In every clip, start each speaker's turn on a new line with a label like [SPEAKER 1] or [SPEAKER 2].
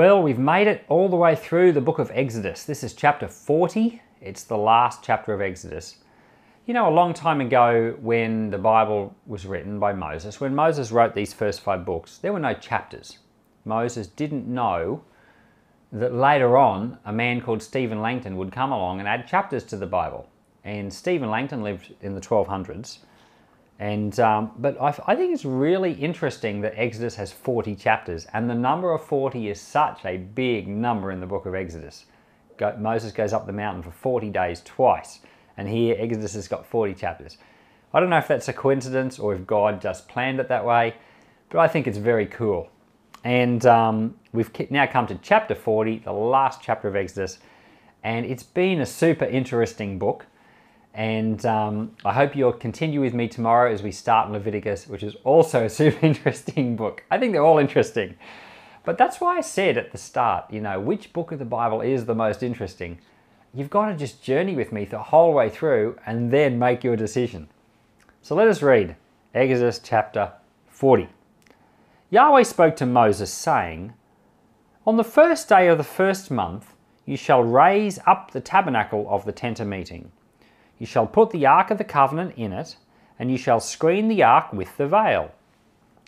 [SPEAKER 1] Well, we've made it all the way through the book of Exodus. This is chapter 40. It's the last chapter of Exodus. You know, a long time ago when the Bible was written by Moses, when Moses wrote these first five books, there were no chapters. Moses didn't know that later on a man called Stephen Langton would come along and add chapters to the Bible. And Stephen Langton lived in the 1200s and um, but I, I, think it's really interesting that Exodus has 40 chapters, and the number of 40 is such a big number in the book of Exodus. Go, Moses goes up the mountain for 40 days twice, and here Exodus has got 40 chapters. I don't know if that's a coincidence or if God just planned it that way, but I think it's very cool. And um, we've now come to chapter 40, the last chapter of Exodus, and it's been a super interesting book. And um, I hope you'll continue with me tomorrow as we start Leviticus, which is also a super interesting book. I think they're all interesting. But that's why I said at the start, you know, which book of the Bible is the most interesting? You've got to just journey with me the whole way through and then make your decision. So let us read Exodus chapter 40. Yahweh spoke to Moses, saying, On the first day of the first month, you shall raise up the tabernacle of the tent of meeting you shall put the ark of the covenant in it, and you shall screen the ark with the veil.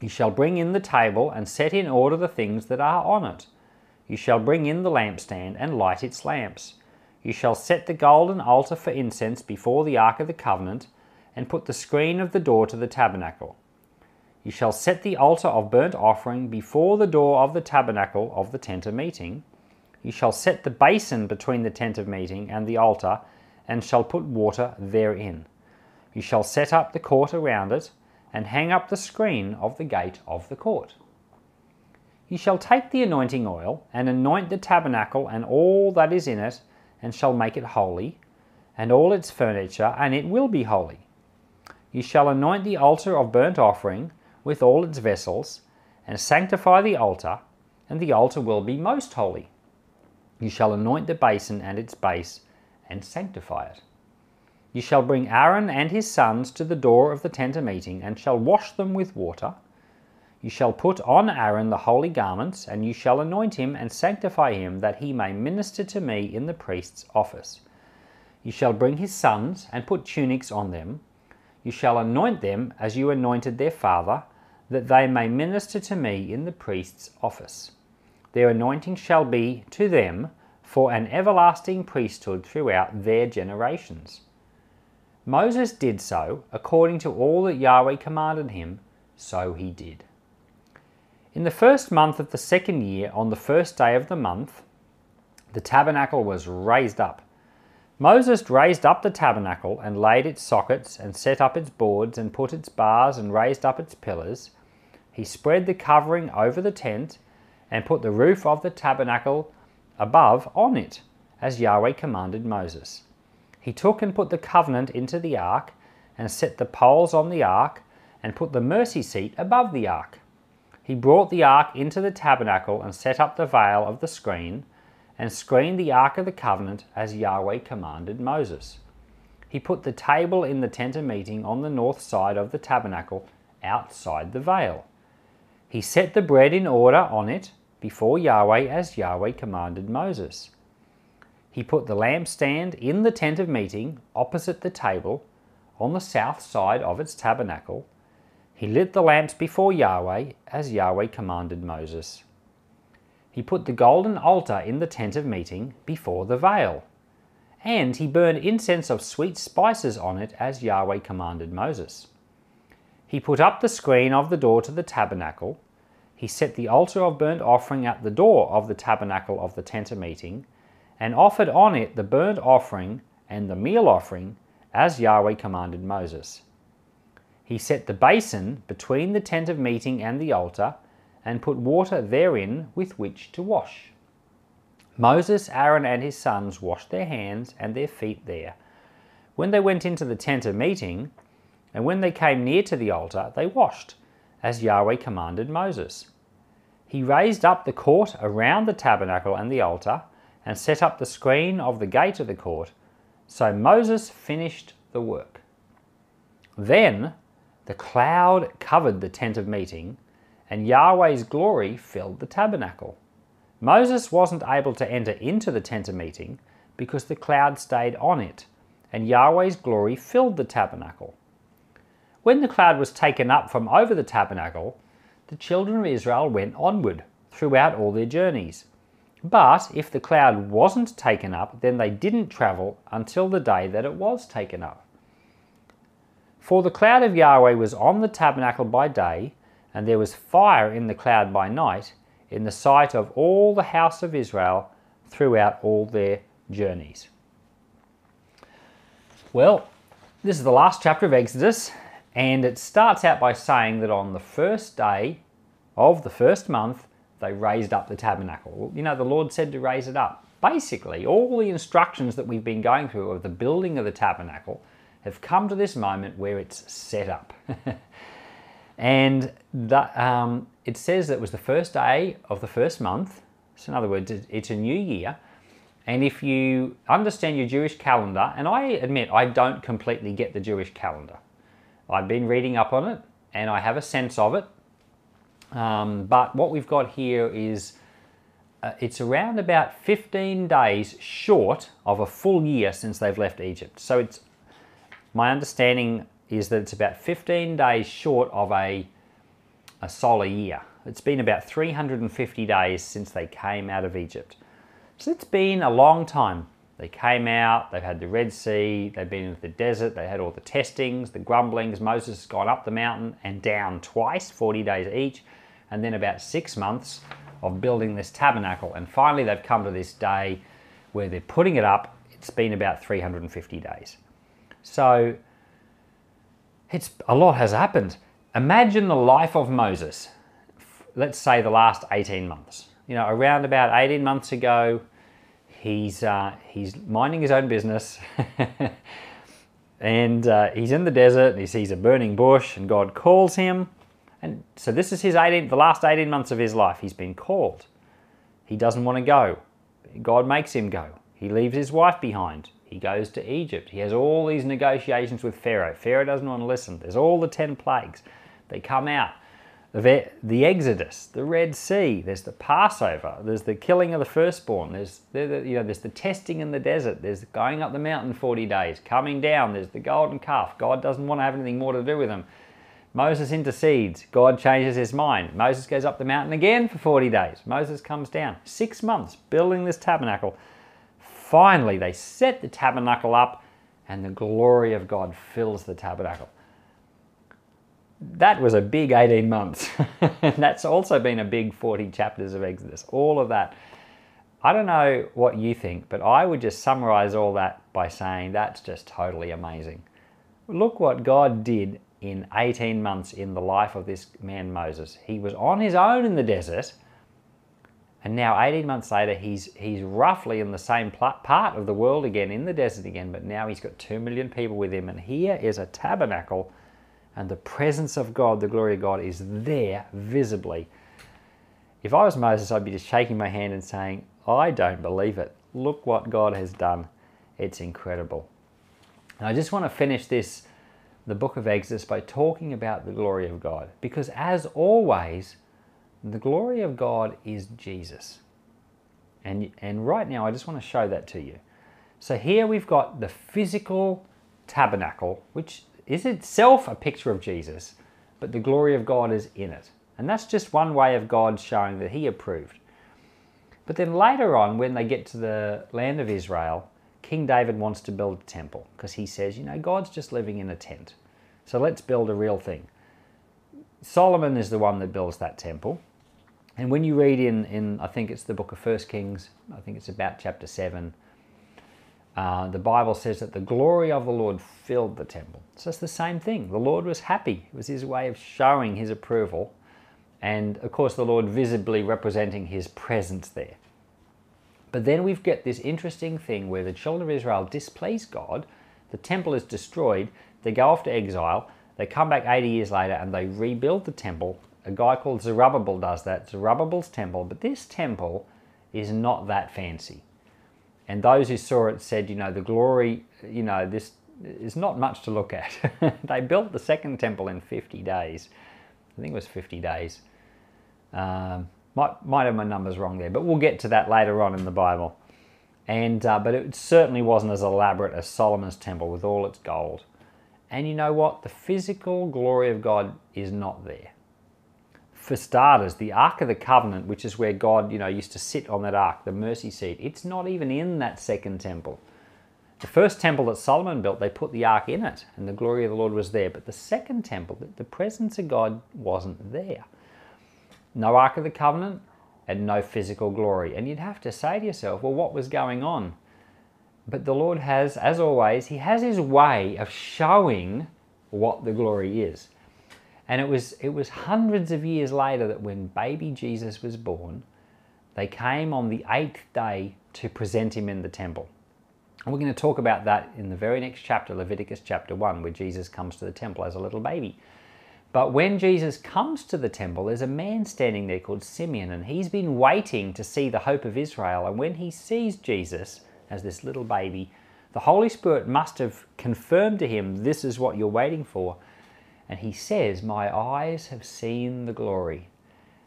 [SPEAKER 1] You shall bring in the table and set in order the things that are on it. You shall bring in the lampstand and light its lamps. You shall set the golden altar for incense before the ark of the covenant, and put the screen of the door to the tabernacle. You shall set the altar of burnt offering before the door of the tabernacle of the tent of meeting. You shall set the basin between the tent of meeting and the altar and shall put water therein. You shall set up the court around it, and hang up the screen of the gate of the court. You shall take the anointing oil, and anoint the tabernacle and all that is in it, and shall make it holy, and all its furniture, and it will be holy. You shall anoint the altar of burnt offering with all its vessels, and sanctify the altar, and the altar will be most holy. You shall anoint the basin and its base, and sanctify it. You shall bring Aaron and his sons to the door of the tent of meeting, and shall wash them with water. You shall put on Aaron the holy garments, and you shall anoint him and sanctify him, that he may minister to me in the priest's office. You shall bring his sons, and put tunics on them. You shall anoint them as you anointed their father, that they may minister to me in the priest's office. Their anointing shall be to them for an everlasting priesthood throughout their generations. Moses did so according to all that Yahweh commanded him, so he did. In the first month of the second year, on the first day of the month, the tabernacle was raised up. Moses raised up the tabernacle and laid its sockets and set up its boards and put its bars and raised up its pillars. He spread the covering over the tent and put the roof of the tabernacle above on it, as Yahweh commanded Moses. He took and put the covenant into the ark, and set the poles on the ark, and put the mercy seat above the ark. He brought the ark into the tabernacle and set up the veil of the screen, and screened the ark of the covenant as Yahweh commanded Moses. He put the table in the tent of meeting on the north side of the tabernacle, outside the veil. He set the bread in order on it, before Yahweh as Yahweh commanded Moses. He put the lampstand in the tent of meeting opposite the table on the south side of its tabernacle. He lit the lamps before Yahweh as Yahweh commanded Moses. He put the golden altar in the tent of meeting before the veil. And he burned incense of sweet spices on it as Yahweh commanded Moses. He put up the screen of the door to the tabernacle he set the altar of burnt offering at the door of the tabernacle of the tent of meeting, and offered on it the burnt offering and the meal offering, as Yahweh commanded Moses. He set the basin between the tent of meeting and the altar, and put water therein with which to wash. Moses, Aaron, and his sons washed their hands and their feet there. When they went into the tent of meeting, and when they came near to the altar, they washed as Yahweh commanded Moses. He raised up the court around the tabernacle and the altar, and set up the screen of the gate of the court. So Moses finished the work. Then the cloud covered the tent of meeting, and Yahweh's glory filled the tabernacle. Moses wasn't able to enter into the tent of meeting because the cloud stayed on it, and Yahweh's glory filled the tabernacle. When the cloud was taken up from over the tabernacle, the children of Israel went onward throughout all their journeys. But if the cloud wasn't taken up, then they didn't travel until the day that it was taken up. For the cloud of Yahweh was on the tabernacle by day, and there was fire in the cloud by night, in the sight of all the house of Israel throughout all their journeys. Well, this is the last chapter of Exodus, and it starts out by saying that on the first day of the first month, they raised up the tabernacle. You know, the Lord said to raise it up. Basically, all the instructions that we've been going through of the building of the tabernacle have come to this moment where it's set up. and that, um, it says that it was the first day of the first month. So, in other words, it's a new year. And if you understand your Jewish calendar, and I admit I don't completely get the Jewish calendar, I've been reading up on it and I have a sense of it. Um, but what we've got here is uh, it's around about 15 days short of a full year since they've left Egypt. So it's my understanding is that it's about 15 days short of a a solar year. It's been about 350 days since they came out of Egypt. So it's been a long time. They came out, they've had the Red Sea, they've been in the desert, they had all the testings, the grumblings. Moses has gone up the mountain and down twice, 40 days each, and then about six months of building this tabernacle. And finally, they've come to this day where they're putting it up. It's been about 350 days. So it's a lot has happened. Imagine the life of Moses, let's say the last 18 months. You know, around about 18 months ago, he's, uh, he's minding his own business and uh, he's in the desert and he sees a burning bush and God calls him. And so this is his 18, the last 18 months of his life. He's been called. He doesn't want to go. God makes him go. He leaves his wife behind. He goes to Egypt. He has all these negotiations with Pharaoh. Pharaoh doesn't want to listen. There's all the 10 plagues. They come out. The, Exodus, the Red Sea, there's the Passover, there's the killing of the firstborn, there's the, you know, there's the testing in the desert, there's going up the mountain 40 days, coming down, there's the golden calf. God doesn't want to have anything more to do with them. Moses intercedes. God changes his mind. Moses goes up the mountain again for 40 days. Moses comes down. Six months building this tabernacle. Finally, they set the tabernacle up, and the glory of God fills the tabernacle that was a big 18 months. that's also been a big 40 chapters of Exodus. All of that. I don't know what you think, but I would just summarize all that by saying that's just totally amazing. Look what God did in 18 months in the life of this man Moses. He was on his own in the desert, and now 18 months later, he's, he's roughly in the same part of the world again, in the desert again, but now he's got 2 million people with him, and here is a tabernacle and the presence of God, the glory of God, is there visibly. If I was Moses, I'd be just shaking my hand and saying, I don't believe it. Look what God has done. It's incredible. And I just want to finish this, the book of Exodus, by talking about the glory of God. Because as always, the glory of God is Jesus. And, and right now, I just want to show that to you. So here we've got the physical tabernacle, which is itself a picture of Jesus, but the glory of God is in it. And that's just one way of God showing that He approved. But then later on, when they get to the land of Israel, King David wants to build a temple because he says, you know, God's just living in a tent. So let's build a real thing. Solomon is the one that builds that temple. And when you read in, in I think it's the book of First Kings, I think it's about chapter 7, uh, the Bible says that the glory of the Lord filled the temple. So it's the same thing. The Lord was happy. It was his way of showing his approval. And of course, the Lord visibly representing his presence there. But then we've got this interesting thing where the children of Israel displease God, the temple is destroyed, they go off to exile, they come back 80 years later and they rebuild the temple. A guy called Zerubbabel does that, Zerubbabel's temple, but this temple is not that fancy. And those who saw it said, you know, the glory, you know, this is not much to look at. they built the second temple in 50 days. I think it was 50 days. Um, Might, might have my numbers wrong there, but we'll get to that later on in the Bible. And uh, but it certainly wasn't as elaborate as Solomon's temple with all its gold. And you know what? The physical glory of God is not there. For starters, the Ark of the Covenant, which is where God, you know, used to sit on that ark, the mercy seat, it's not even in that second temple. The first temple that Solomon built, they put the ark in it, and the glory of the Lord was there. But the second temple, the presence of God wasn't there. No Ark of the Covenant and no physical glory. And you'd have to say to yourself, well, what was going on? But the Lord has, as always, He has His way of showing what the glory is. And it was, it was hundreds of years later that when baby Jesus was born, they came on the eighth day to present him in the temple. And we're going to talk about that in the very next chapter, Leviticus chapter 1, where Jesus comes to the temple as a little baby. But when Jesus comes to the temple, there's a man standing there called Simeon, and he's been waiting to see the hope of Israel. And when he sees Jesus as this little baby, the Holy Spirit must have confirmed to him, This is what you're waiting for. And he says, My eyes have seen the glory.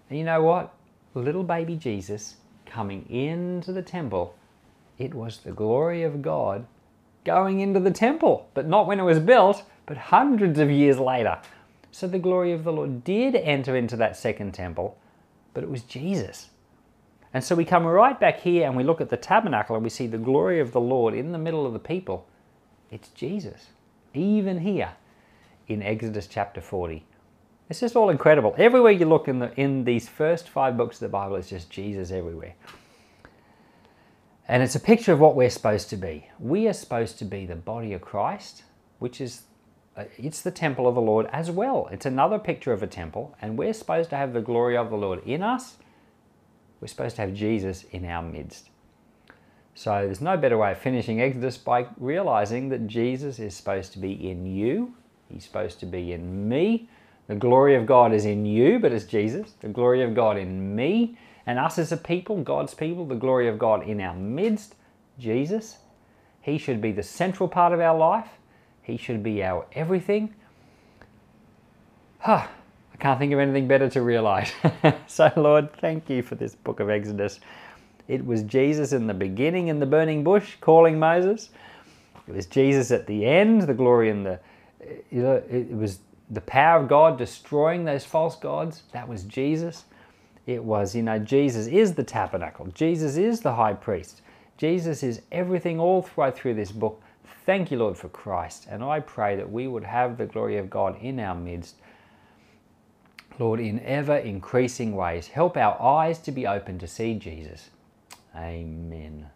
[SPEAKER 1] And you know what? Little baby Jesus coming into the temple it was the glory of God going into the temple, but not when it was built, but hundreds of years later. So the glory of the Lord did enter into that second temple, but it was Jesus. And so we come right back here and we look at the tabernacle and we see the glory of the Lord in the middle of the people. It's Jesus, even here in Exodus chapter 40. It's just all incredible. Everywhere you look in, the, in these first five books of the Bible, it's just Jesus everywhere. And it's a picture of what we're supposed to be. We are supposed to be the body of Christ, which is uh, it's the temple of the Lord as well. It's another picture of a temple, and we're supposed to have the glory of the Lord in us. We're supposed to have Jesus in our midst. So there's no better way of finishing Exodus by realizing that Jesus is supposed to be in you. He's supposed to be in me. The glory of God is in you, but it's Jesus. The glory of God in me and us as a people, God's people, the glory of God in our midst, Jesus. He should be the central part of our life. He should be our everything. Huh, I can't think of anything better to realize. so, Lord, thank you for this book of Exodus. It was Jesus in the beginning in the burning bush calling Moses. It was Jesus at the end, the glory in the, you know, it was the power of God destroying those false gods. That was Jesus. It was, you know, Jesus is the tabernacle. Jesus is the high priest. Jesus is everything all right through this book. Thank you, Lord, for Christ. And I pray that we would have the glory of God in our midst. Lord, in ever increasing ways, help our eyes to be open to see Jesus. Amen.